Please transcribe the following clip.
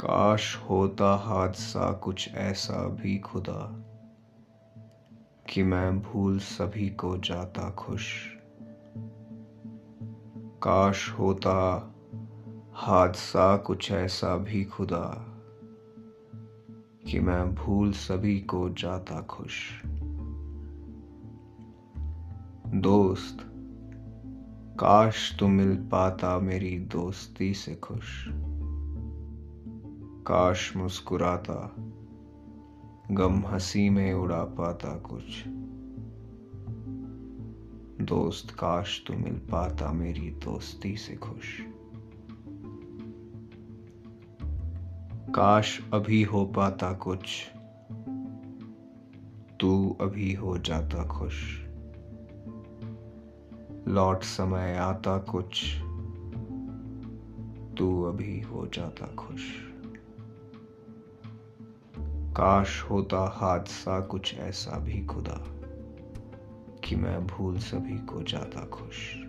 काश होता हादसा कुछ ऐसा भी खुदा, कि मैं भूल सभी को जाता खुश। काश होता हादसा कुछ ऐसा भी खुदा, कि मैं भूल सभी को जाता खुश। दोस्त, काश तू मिल पाता मेरी दोस्ती से खुश। काश मुस्कुराता, गम हँसी में उड़ा पाता कुछ। दोस्त काश तू मिल पाता मेरी दोस्ती से खुश। काश अभी हो पाता कुछ, तू अभी हो जाता खुश। लौट समय आता कुछ, तू अभी हो जाता खुश। काश होता हादसा कुछ ऐसा भी खुदा कि मैं भूल सभी को जाता खुश।